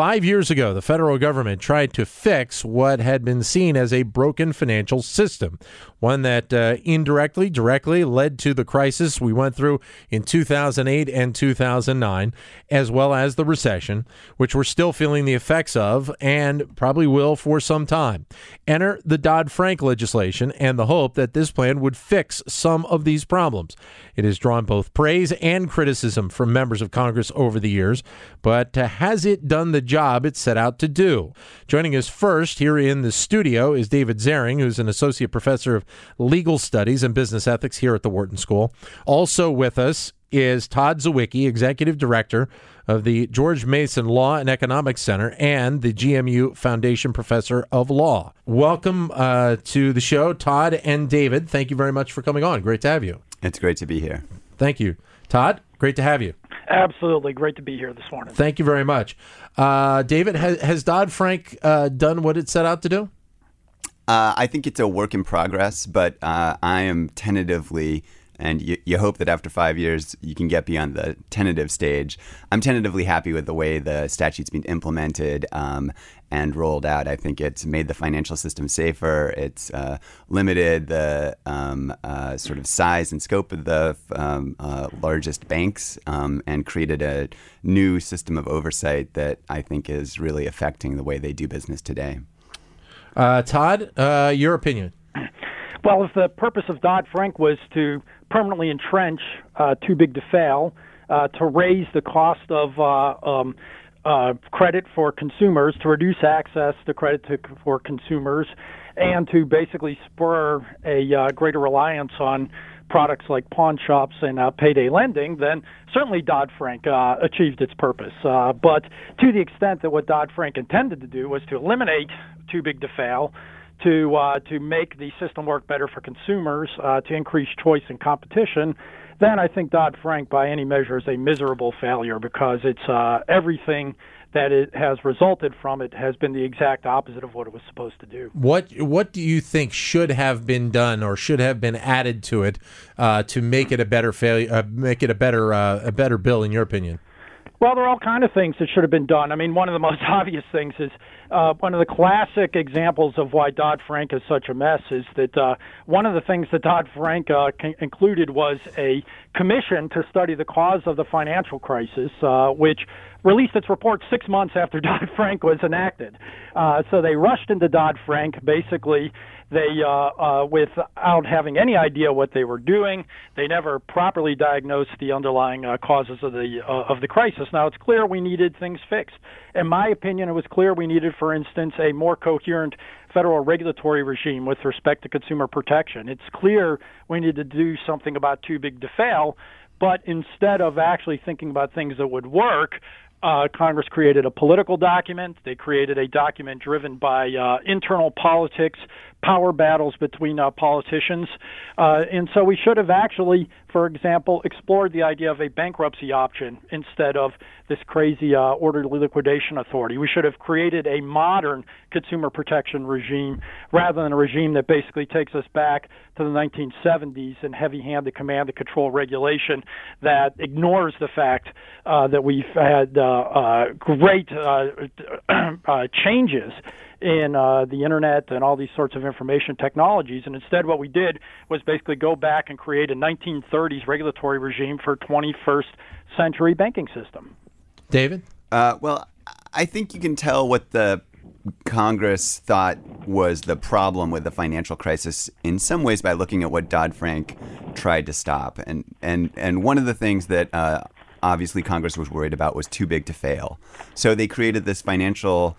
Five years ago, the federal government tried to fix what had been seen as a broken financial system, one that uh, indirectly, directly led to the crisis we went through in 2008 and 2009, as well as the recession, which we're still feeling the effects of and probably will for some time. Enter the Dodd Frank legislation and the hope that this plan would fix some of these problems. It has drawn both praise and criticism from members of Congress over the years, but uh, has it done the job it set out to do? Joining us first here in the studio is David Zaring, who's an associate professor of legal studies and business ethics here at the Wharton School. Also with us is Todd Zywicki, executive director of the George Mason Law and Economics Center and the GMU Foundation Professor of Law. Welcome uh, to the show, Todd and David. Thank you very much for coming on. Great to have you. It's great to be here. Thank you. Todd, great to have you. Absolutely. Great to be here this morning. Thank you very much. Uh, David, has, has Dodd Frank uh, done what it set out to do? Uh, I think it's a work in progress, but uh, I am tentatively, and you, you, hope that after five years you can get beyond the tentative stage. I'm tentatively happy with the way the statute's been implemented um, and rolled out. I think it's made the financial system safer. It's uh, limited the um, uh, sort of size and scope of the um, uh, largest banks um, and created a new system of oversight that I think is really affecting the way they do business today. Uh, Todd, uh, your opinion? Well, if the purpose of Dodd Frank was to permanently entrench uh, too big to fail, to raise the cost of um, uh, credit for consumers, to reduce access to credit to, for consumers, and to basically spur a uh, greater reliance on products like pawn shops and uh, payday lending, then certainly Dodd Frank uh, achieved its purpose. Uh, but to the extent that what Dodd Frank intended to do was to eliminate too big to fail, to uh, to make the system work better for consumers, uh, to increase choice and competition, then I think Dodd Frank, by any measure, is a miserable failure because it's uh, everything that it has resulted from it has been the exact opposite of what it was supposed to do. What What do you think should have been done or should have been added to it uh, to make it a better failure, uh, make it a better uh, a better bill, in your opinion? Well, there are all kind of things that should have been done. I mean, one of the most obvious things is uh, one of the classic examples of why Dodd Frank is such a mess is that uh, one of the things that Dodd Frank uh, con- included was a commission to study the cause of the financial crisis, uh, which released its report six months after Dodd Frank was enacted. Uh, so they rushed into Dodd Frank, basically they, uh, uh, without having any idea what they were doing, they never properly diagnosed the underlying uh, causes of the uh, of the crisis. Now it's clear we needed things fixed. In my opinion, it was clear we needed, for instance, a more coherent federal regulatory regime with respect to consumer protection. It's clear we need to do something about too big to fail. But instead of actually thinking about things that would work, uh, Congress created a political document. They created a document driven by uh, internal politics, power battles between uh, politicians. Uh, and so we should have actually, for example, explored the idea of a bankruptcy option instead of this crazy uh, orderly liquidation authority. We should have created a modern consumer protection regime rather than a regime that basically takes us back to the 1970s and heavy handed command and control regulation that ignores the fact uh, that we've had great changes in uh, the internet and all these sorts of information technologies. And instead, what we did was basically go back and create a 1930s regulatory regime for 21st century banking system. David? Uh, well, I think you can tell what the Congress thought was the problem with the financial crisis in some ways by looking at what Dodd Frank tried to stop. And, and, and one of the things that uh, obviously Congress was worried about was too big to fail. So they created this financial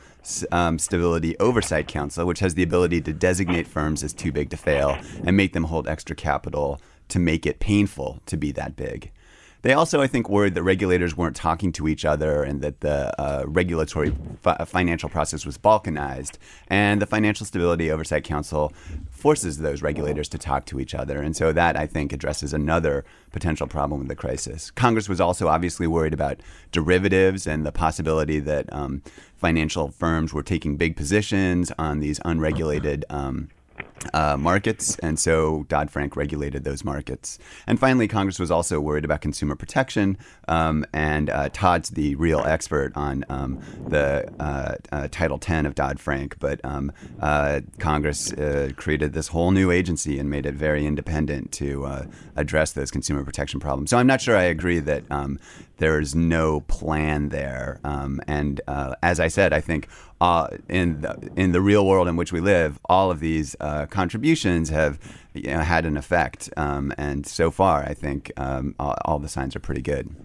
um, stability oversight council, which has the ability to designate firms as too big to fail and make them hold extra capital to make it painful to be that big. They also, I think, worried that regulators weren't talking to each other and that the uh, regulatory fi- financial process was balkanized. And the Financial Stability Oversight Council forces those regulators to talk to each other. And so that, I think, addresses another potential problem with the crisis. Congress was also obviously worried about derivatives and the possibility that um, financial firms were taking big positions on these unregulated. Um, uh, markets, and so Dodd Frank regulated those markets. And finally, Congress was also worried about consumer protection, um, and uh, Todd's the real expert on um, the uh, uh Title X of Dodd Frank, but um, uh, Congress uh, created this whole new agency and made it very independent to address those consumer protection problems. So I'm not sure I agree that um, there's no plan there. Um, and as I said, I think uh, in the, in the real world in which we live, all of these uh, contributions have you know, had an effect. Um, and so far, I think um, all, all, the signs are pretty good.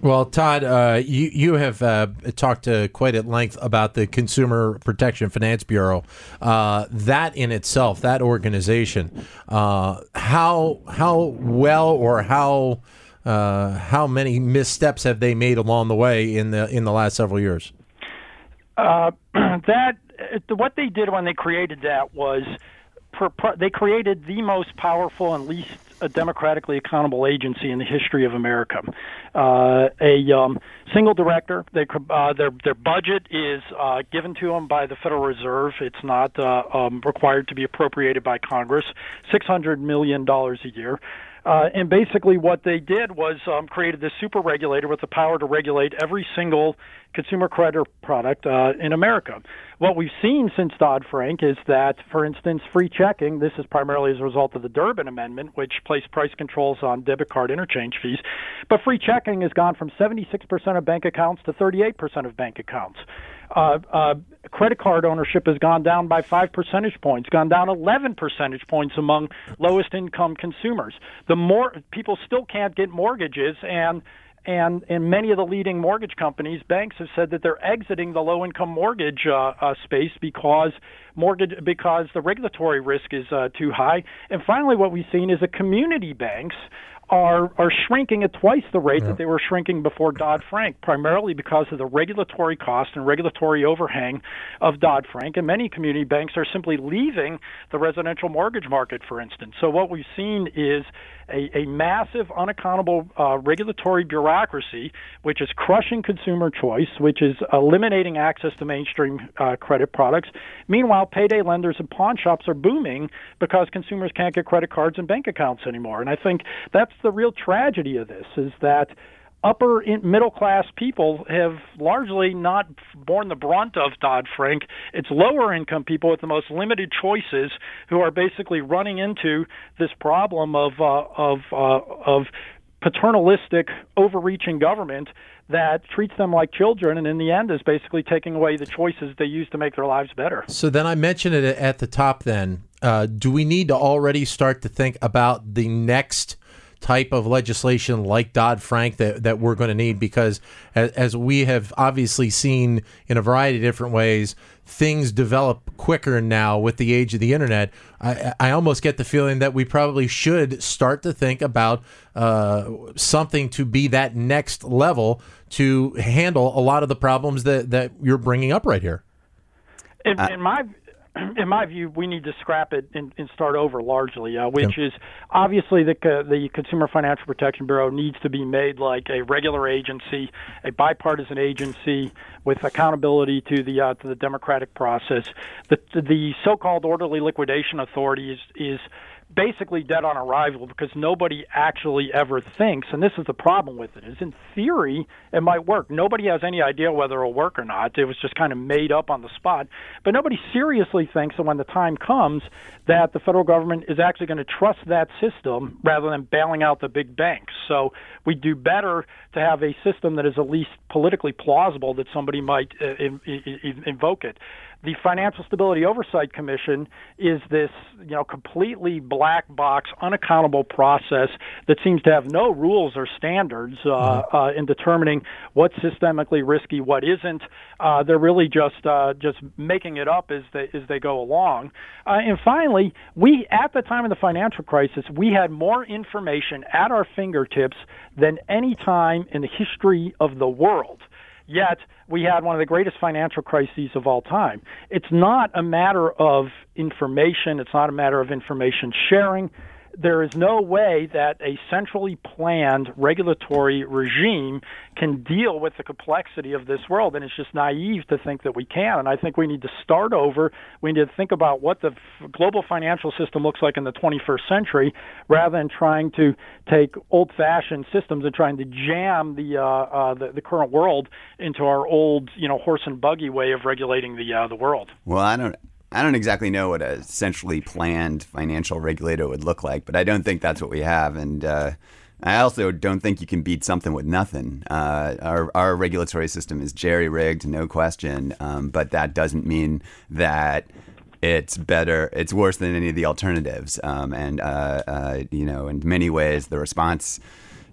Well, Todd, uh, you you have uh, talked quite at length about the Consumer Protection Finance Bureau. Uh, that in itself, that organization, how how well or how uh, how many missteps have they made along the way in the in the last several years? Uh, that what they did when they created that was they created the most powerful and least democratically accountable agency in the history of America. Uh, a um, single director. They, uh, their their budget is uh, given to them by the Federal Reserve. It's not uh, um, required to be appropriated by Congress. Six hundred million dollars a year. Uh, and basically, what they did was um, created this super regulator with the power to regulate every single consumer credit product uh, in America. What we've seen since Dodd Frank is that, for instance, free checking, this is primarily as a result of the Durbin Amendment, which placed price controls on debit card interchange fees, but free checking has gone from 76% of bank accounts to 38% of bank accounts. Uh, uh, credit card ownership has gone down by five percentage points, gone down 11 percentage points among lowest income consumers. The more people still can't get mortgages, and and in many of the leading mortgage companies, banks have said that they're exiting the low income mortgage uh, uh, space because mortgage because the regulatory risk is uh, too high. And finally, what we've seen is that community banks are are shrinking at twice the rate yeah. that they were shrinking before Dodd Frank, primarily because of the regulatory cost and regulatory overhang of Dodd Frank. And many community banks are simply leaving the residential mortgage market, for instance. So what we've seen is a, a massive, unaccountable uh, regulatory bureaucracy, which is crushing consumer choice, which is eliminating access to mainstream uh, credit products. Meanwhile, payday lenders and pawn shops are booming because consumers can't get credit cards and bank accounts anymore. And I think that's the real tragedy of this: is that upper middle class people have largely not borne the brunt of Dodd Frank. It's lower income people with the most limited choices who are basically running into this problem of uh, of uh, of paternalistic, overreaching government that treats them like children and in the end is basically taking away the choices they use to make their lives better. So then I mentioned it at the top then. Uh, do we need to already start to think about the next type of legislation like Dodd Frank that, that we're going to need because, as, as, we have obviously seen in a variety of different ways, things develop quicker now with the age of the internet. I, I almost get the feeling that we probably should start to think about uh, something to be that next level to handle a lot of the problems that, that you're bringing up right here. In, in my in my view, we need to scrap it and, and start over largely, uh, which is obviously the the Consumer Financial Protection Bureau needs to be made like a regular agency, a bipartisan agency with accountability to the uh, to the democratic process. The the so-called orderly liquidation authority is is basically dead on arrival because nobody actually ever thinks, and this is the problem with it, is in theory it might work. Nobody has any idea whether it'll work or not. It was just kind of made up on the spot. But nobody seriously thinks that when the time comes that the federal government is actually going to trust that system rather than bailing out the big banks. So we do better to have a system that is at least politically plausible that somebody might uh, in, in, invoke it. The Financial Stability Oversight Commission is this, you know, completely black box, unaccountable process that seems to have no rules or standards uh, mm-hmm. uh, in determining what's systemically risky, what isn't. Uh, they're really just uh, just making it up as they as they go along. Uh, and finally, we at the time of the financial crisis, we had more information at our fingertips than any time in the history of the world. Yet we had one of the greatest financial crises of all time. It's not a matter of information, it's not a matter of information sharing there is no way that a centrally planned regulatory regime can deal with the complexity of this world. And it's just naive to think that we can. And I think we need to start over. We need to think about what the global financial system looks like in the 21st century rather than trying to take old fashioned systems and trying to jam the, uh, uh, the, the, current world into our old, you know, horse and buggy way of regulating the, uh, the world. Well, I don't. I don't exactly know what a centrally planned financial regulator would look like, but I don't think that's what we have. And uh, I also don't think you can beat something with nothing. Uh, our, our regulatory system is jerry rigged, no question, um, but that doesn't mean that it's better, it's worse than any of the alternatives. Um, and, uh, uh you know, in many ways, the response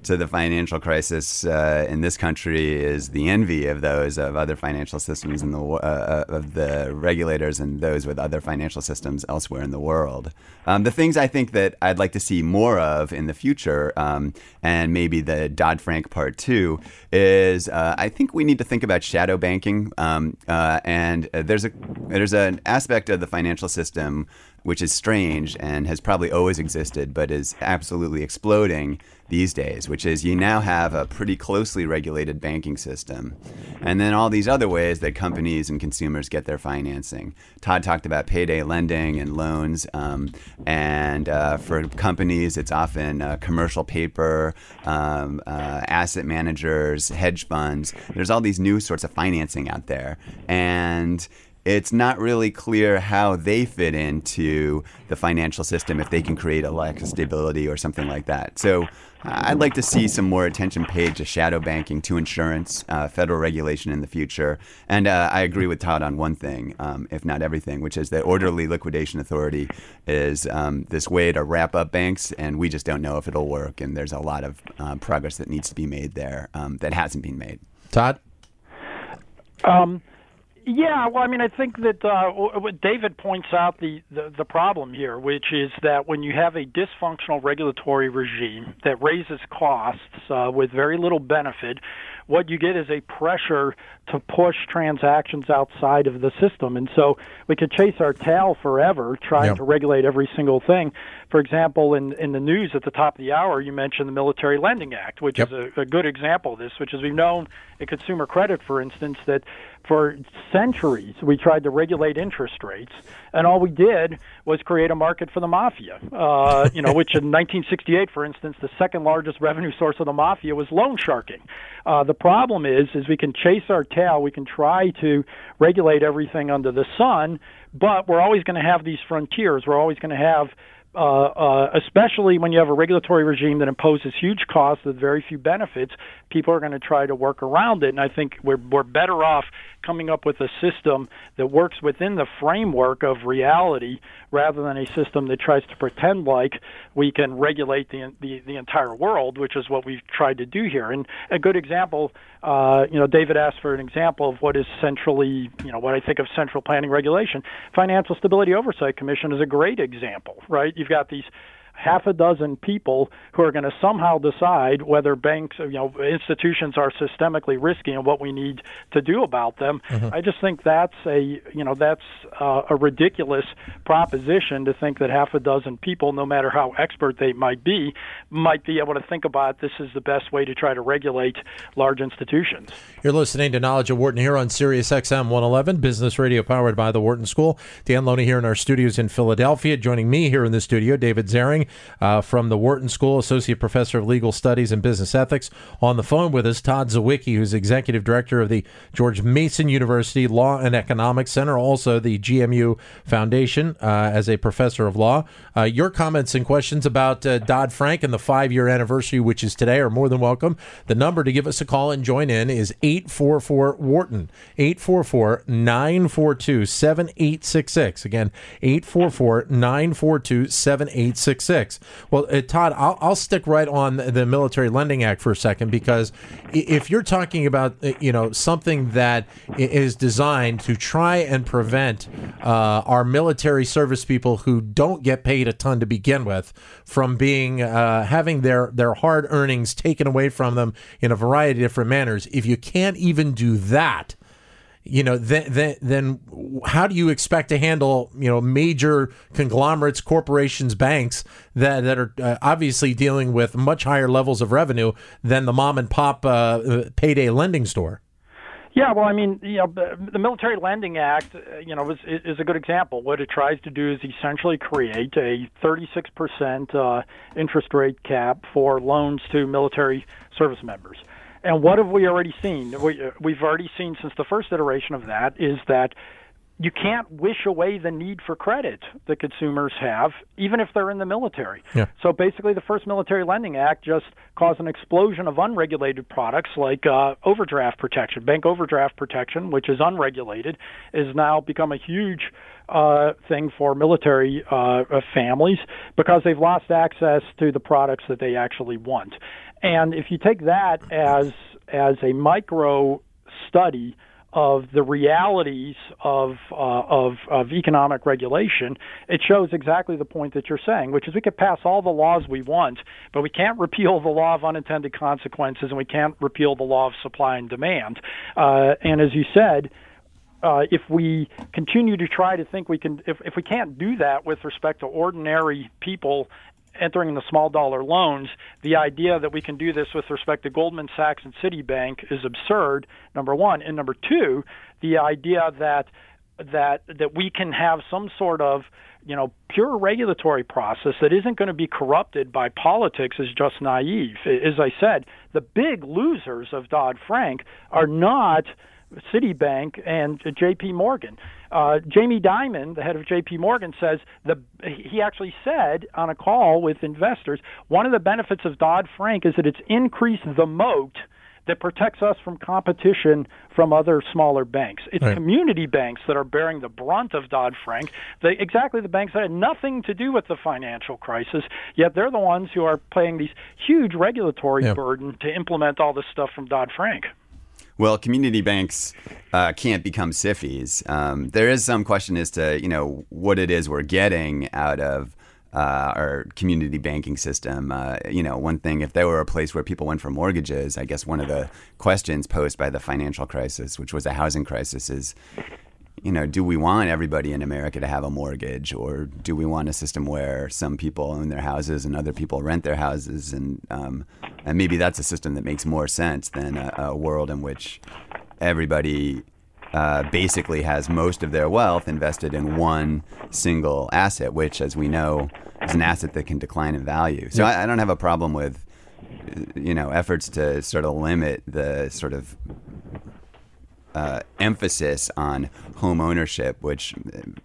to the financial crisis uh, in this country is the envy of those of other financial systems and the uh, uh, of the regulators and those with other financial systems elsewhere in the world. Um, the things I think that I'd like to see more of in the future, um, and maybe the Dodd Frank part two, is uh, I think we need to think about shadow banking. Um, uh, and there's a there's an aspect of the financial system which is strange and has probably always existed, but is absolutely exploding these days, which is you now have a pretty closely regulated banking system. And then all these other ways that companies and consumers get their financing. Todd talked about payday lending and loans. Um, and uh, for companies, it's often uh, commercial paper, um, uh, asset managers, hedge funds. There's all these new sorts of financing out there. And it's not really clear how they fit into the financial system if they can create a lack of stability or something like that. So I'd like to see some more attention paid to shadow banking, to insurance, uh, federal regulation in the future. And uh, I agree with Todd on one thing, um, if not everything, which is that orderly liquidation authority is um, this way to wrap up banks, and we just don't know if it'll work. And there's a lot of uh, progress that needs to be made there um, that hasn't been made. Todd? Yeah, well, I mean, I think that uh, David points out the, the, the problem here, which is that when you have a dysfunctional regulatory regime that raises costs uh, with very little benefit, what you get is a pressure to push transactions outside of the system. And so we could chase our tail forever trying to regulate every single thing. For example, in, in the news at the top of the hour, you mentioned the Military Lending Act, which yep. is a, a good example of this, which is we've known in consumer credit, for instance, that for centuries we tried to regulate interest rates, and all we did was create a market for the mafia. Uh, you know, which in 1968, for instance, the second largest revenue source of the mafia was loan sharking. Uh, the problem is, is we can chase our tail, we can try to regulate everything under the sun, but we're always going to have these frontiers. We're always going to have uh, uh, especially when you have a regulatory regime that imposes huge costs with very few benefits, people are going to try to work around it. And I think we're, we're better off coming up with a system that works within the framework of reality rather than a system that tries to pretend like we can regulate the, the, the entire world, which is what we've tried to do here. And a good example, uh, you know, David asked for an example of what is centrally, you know, what I think of central planning regulation. Financial Stability Oversight Commission is a great example, right? You've got these half a dozen people who are going to somehow decide whether banks, you know, institutions are systemically risky and what we need to do about them. Mm-hmm. I just think that's a, you know, that's uh, a ridiculous proposition to think that half a dozen people, no matter how expert they might be, might be able to think about this is the best way to try to regulate large institutions. You're listening to Knowledge of Wharton here on Sirius XM 111, business radio powered by the Wharton School. Dan Loney here in our studios in Philadelphia. Joining me here in the studio, David Zaring uh, from the Wharton School, Associate Professor of Legal Studies and Business Ethics. On the phone with us, Todd Zywicki, who's Executive Director of the George Mason University Law and Economics Center, also the GMU Foundation uh, as a professor of law. Uh, your comments and questions about uh, Dodd Frank and the five year anniversary, which is today, are more than welcome. The number to give us a call and join in is 844 Wharton, 844 942 7866. Again, 844 942 7866. Well, uh, Todd, I'll, I'll stick right on the Military Lending Act for a second because if you're talking about uh, you know something that is designed to try and prevent uh, our military service people who don't get paid a ton to begin with from being uh, having their their hard earnings taken away from them in a variety of different manners, if you can't even do that, you know, then, then, then how do you expect to handle, you know, major conglomerates, corporations, banks that, that are uh, obviously dealing with much higher levels of revenue than the mom and pop uh, payday lending store? Yeah, well, I mean, you know, the Military Lending Act, uh, you know, is, is a good example. What it tries to do is essentially create a 36% uh, interest rate cap for loans to military service members. And what have we already seen? We, uh, we've already seen since the first iteration of that is that you can't wish away the need for credit that consumers have, even if they're in the military. Yeah. So basically, the first Military Lending Act just caused an explosion of unregulated products like uh, overdraft protection. Bank overdraft protection, which is unregulated, is now become a huge uh, thing for military uh, families because they've lost access to the products that they actually want. And if you take that as as a micro study of the realities of, uh, of, of economic regulation, it shows exactly the point that you're saying, which is we could pass all the laws we want, but we can't repeal the law of unintended consequences, and we can't repeal the law of supply and demand. Uh, and as you said, uh, if we continue to try to think we can, if, if we can't do that with respect to ordinary people entering the small dollar loans, the idea that we can do this with respect to Goldman Sachs and Citibank is absurd. Number one, and number two, the idea that that that we can have some sort of you know pure regulatory process that isn't going to be corrupted by politics is just naive. As I said, the big losers of Dodd Frank are not Citibank and J.P. Morgan. Uh, Jamie Dimon, the head of J.P. Morgan, says the he actually said on a call with investors one of the benefits of Dodd Frank is that it's increased the moat that protects us from competition from other smaller banks. It's right. community banks that are bearing the brunt of Dodd Frank, exactly the banks that had nothing to do with the financial crisis, yet they're the ones who are paying these huge regulatory yeah. burden to implement all this stuff from Dodd Frank. Well, community banks uh, can't become SIFIs. Um, there is some question as to you know what it is we're getting out of uh, our community banking system. Uh, you know, one thing if there were a place where people went for mortgages, I guess one of the questions posed by the financial crisis, which was a housing crisis, is you know, do we want everybody in America to have a mortgage, or do we want a system where some people own their houses and other people rent their houses, and um, and maybe that's a system that makes more sense than a, a world in which everybody uh, basically has most of their wealth invested in one single asset, which, as we know, is an asset that can decline in value. So I, I don't have a problem with you know efforts to sort of limit the sort of uh, emphasis on home ownership, which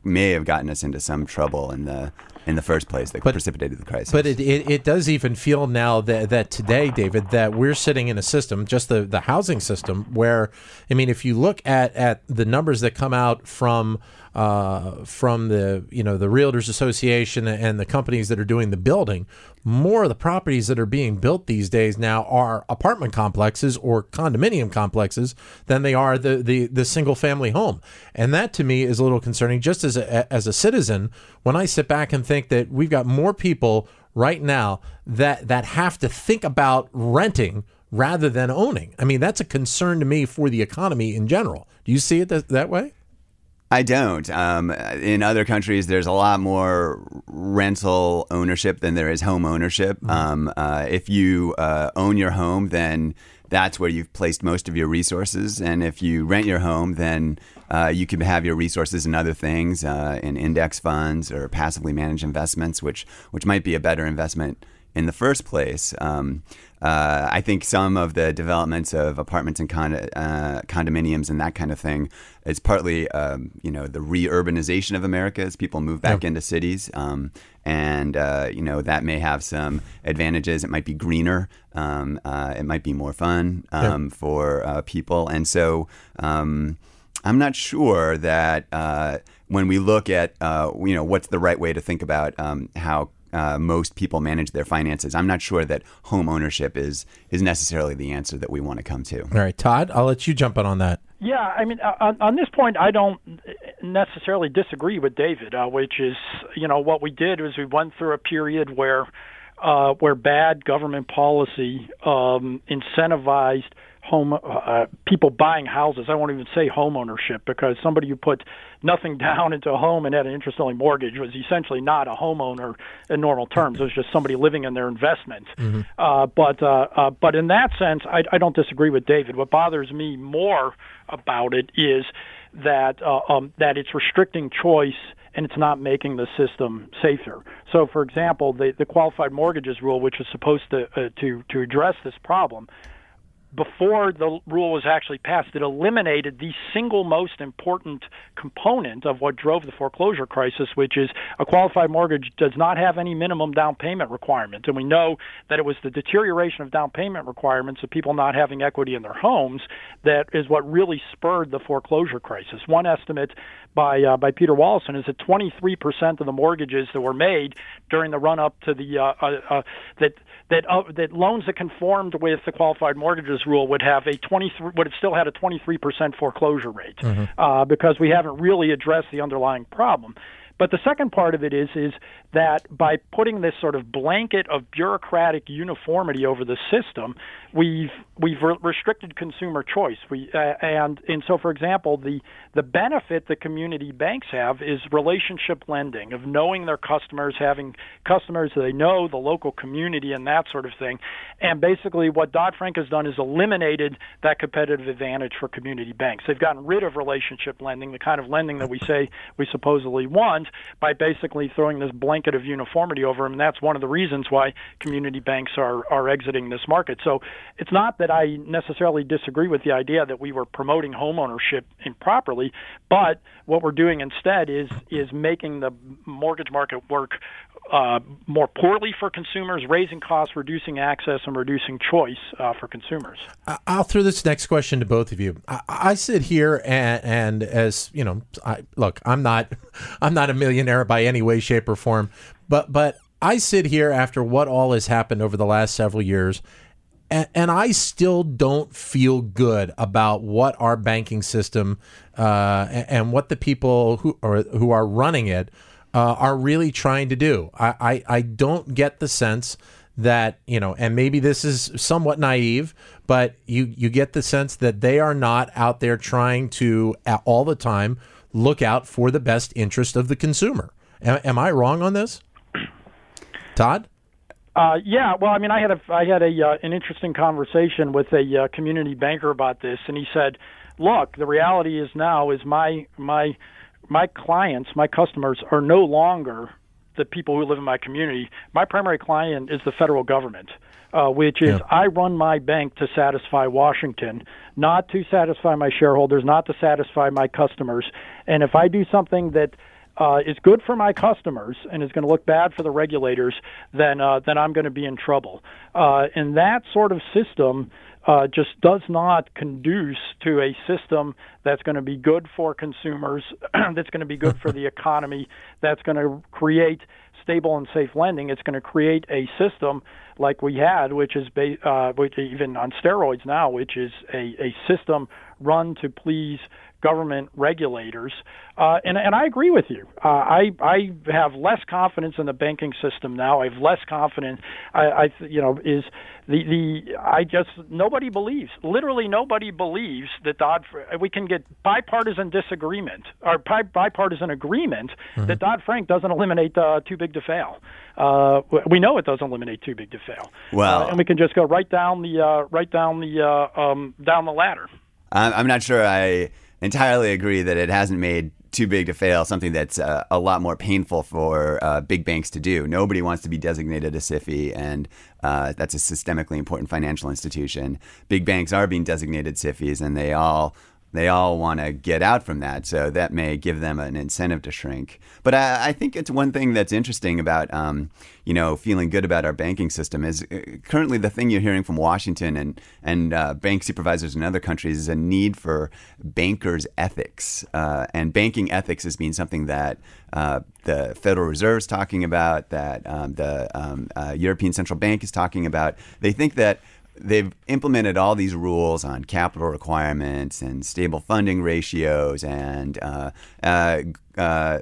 may have gotten us into some trouble in the in the first place that but, precipitated the crisis. But it, it, it, does even feel now that, that today, David, that we're sitting in a system, just the, the housing system, where, I mean, if you look at, at the numbers that come out from uh, from the you know the Realtors Association and the companies that are doing the building, more of the properties that are being built these days now are apartment complexes or condominium complexes than they are the the, the single family home, and that to me is a little concerning. Just as a, as a citizen, when I sit back and think that we've got more people right now that that have to think about renting rather than owning. I mean, that's a concern to me for the economy in general. Do you see it th- that way? I don't. Um, in other countries, there's a lot more rental ownership than there is home ownership. Mm-hmm. Um, uh, if you uh, own your home, then that's where you've placed most of your resources. And if you rent your home, then uh, you can have your resources in other things, uh, in index funds or passively managed investments, which which might be a better investment in the first place. Um, uh, I think some of the developments of apartments and condo, uh, condominiums and that kind of thing is partly, um, you know, the re-urbanization of America as people move back Yeah. into cities, um, and uh, you know that may have some advantages. It might be greener. Um, uh, it might be more fun um, for uh, people, and so. I'm not sure that uh, when we look at uh, you know what's the right way to think about um, how uh, most people manage their finances, I'm not sure that home ownership is is necessarily the answer that we want to come to. All right, Todd, I'll let you jump in on that. Yeah, I mean, uh, on, on this point, I don't necessarily disagree with David, uh, which is, you know, what we did was we went through a period where, uh, where bad government policy um, incentivized home uh, people buying houses. I won't even say home ownership because somebody who put nothing down into a home and had an interest-only mortgage was essentially not a homeowner in normal terms. It was just somebody living in their investment. Uh, but uh, uh, but in that sense, I, I don't disagree with David. What bothers me more about it is that uh, um, that it's restricting choice and it's not making the system safer. So, for example, the, the qualified mortgages rule, which was supposed to uh, to to address this problem, before the rule was actually passed, it eliminated the single most important component of what drove the foreclosure crisis, which is a qualified mortgage does not have any minimum down payment requirement. And we know that it was the deterioration of down payment requirements of people not having equity in their homes that is what really spurred the foreclosure crisis. One estimate by uh, by Peter Wallison is that 23% of the mortgages that were made during the run up to the uh, uh, uh, that that uh, that loans that conformed with the qualified mortgages rule would have a 23 would have still had a 23% foreclosure rate uh, because we haven't really addressed the underlying problem. But the second part of it is is that by putting this sort of blanket of bureaucratic uniformity over the system, we've we've re- restricted consumer choice. We uh, and and so for example, the the benefit that community banks have is relationship lending of knowing their customers, having customers they know, the local community, and that sort of thing. And basically, what Dodd Frank has done is eliminated that competitive advantage for community banks. They've gotten rid of relationship lending, the kind of lending that we say we supposedly want, by basically throwing this blanket of uniformity over them. And that's one of the reasons why community banks are, are exiting this market. So it's not that I necessarily disagree with the idea that we were promoting home ownership improperly, but what we're doing instead is is making the mortgage market work uh, more poorly for consumers, raising costs, reducing access, and reducing choice uh, for consumers. I'll throw this next question to both of you. I, I sit here and, and as you know, I, look, I'm not, I'm not a millionaire by any way, shape, or form, but but I sit here after what all has happened over the last several years, and, and I still don't feel good about what our banking system uh, and, and what the people who are who are running it uh, are really trying to do. I, I, I don't get the sense that you know, and maybe this is somewhat naive, but you you get the sense that they are not out there trying to all the time look out for the best interest of the consumer. Am, am I wrong on this, Todd? Uh, yeah, well, I mean, I had a I had a uh, an interesting conversation with a uh, community banker about this, and he said, "Look, the reality is now is my my my clients, my customers are no longer the people who live in my community. My primary client is the federal government." Uh, which is Yeah. I run my bank to satisfy Washington, not to satisfy my shareholders, not to satisfy my customers. And if I do something that uh, is good for my customers and is going to look bad for the regulators, then uh, then I'm going to be in trouble. Uh, and that sort of system uh, just does not conduce to a system that's going to be good for consumers, that's going to be good for the economy, that's going to create stable and safe lending. It's going to create a system like we had, which is ba- uh, which even on steroids now, which is a, a system run to please government regulators. Uh, and, and I agree with you. Uh, I, I have less confidence in the banking system now. I have less confidence. I, I you know, is the, the I just nobody believes. Literally nobody believes that Dodd. We can get bipartisan disagreement or bi- bipartisan agreement that Dodd Frank doesn't eliminate uh, too big big to fail. Uh, we know it doesn't eliminate too big to fail. Well, uh, and we can just go right down the uh, right down the uh, um, down the ladder. I'm not sure I entirely agree that it hasn't made too big to fail, something that's uh, a lot more painful for uh, big banks to do. Nobody wants to be designated a SIFI, and uh, that's a systemically important financial institution. Big banks are being designated SIFIs, and they all they all want to get out from that. So that may give them an incentive to shrink. But I, I think it's one thing that's interesting about, um, you know, feeling good about our banking system is uh, currently the thing you're hearing from Washington and and uh, bank supervisors in other countries is a need for bankers' ethics. Uh, and banking ethics has been something that uh, the Federal Reserve is talking about, that um, the um, uh, European Central Bank is talking about. They think that they've implemented all these rules on capital requirements and stable funding ratios and uh, uh, uh,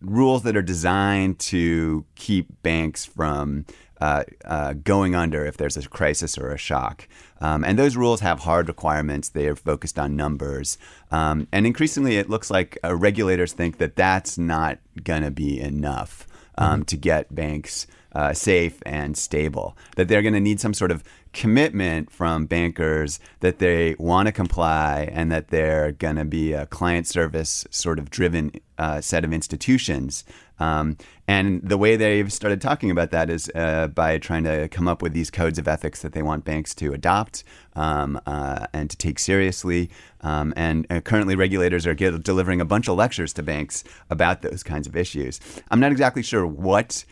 rules that are designed to keep banks from uh, uh, going under if there's a crisis or a shock. Um, and those rules have hard requirements. They are focused on numbers. Um, and increasingly, it looks like uh, regulators think that that's not going to be enough um, mm-hmm. to get banks uh, safe and stable. That they're going to need some sort of commitment from bankers that they want to comply and that they're going to be a client service sort of driven uh, set of institutions. Um, and the way they've started talking about that is uh, by trying to come up with these codes of ethics that they want banks to adopt um, uh, and to take seriously. Um, and uh, currently, regulators are get, delivering a bunch of lectures to banks about those kinds of issues. I'm not exactly sure what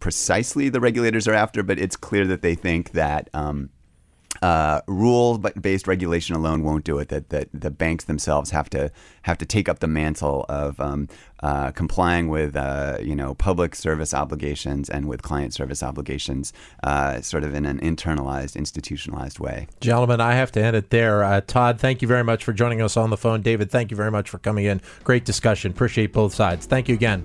precisely the regulators are after, but it's clear that they think that um, uh, rule-based regulation alone won't do it. That, that the banks themselves have to have to take up the mantle of um, uh, complying with uh, you know public service obligations and with client service obligations, uh, sort of in an internalized, institutionalized way. Gentlemen, I have to end it there. Uh, Todd, thank you very much for joining us on the phone. David, thank you very much for coming in. Great discussion. Appreciate both sides. Thank you again.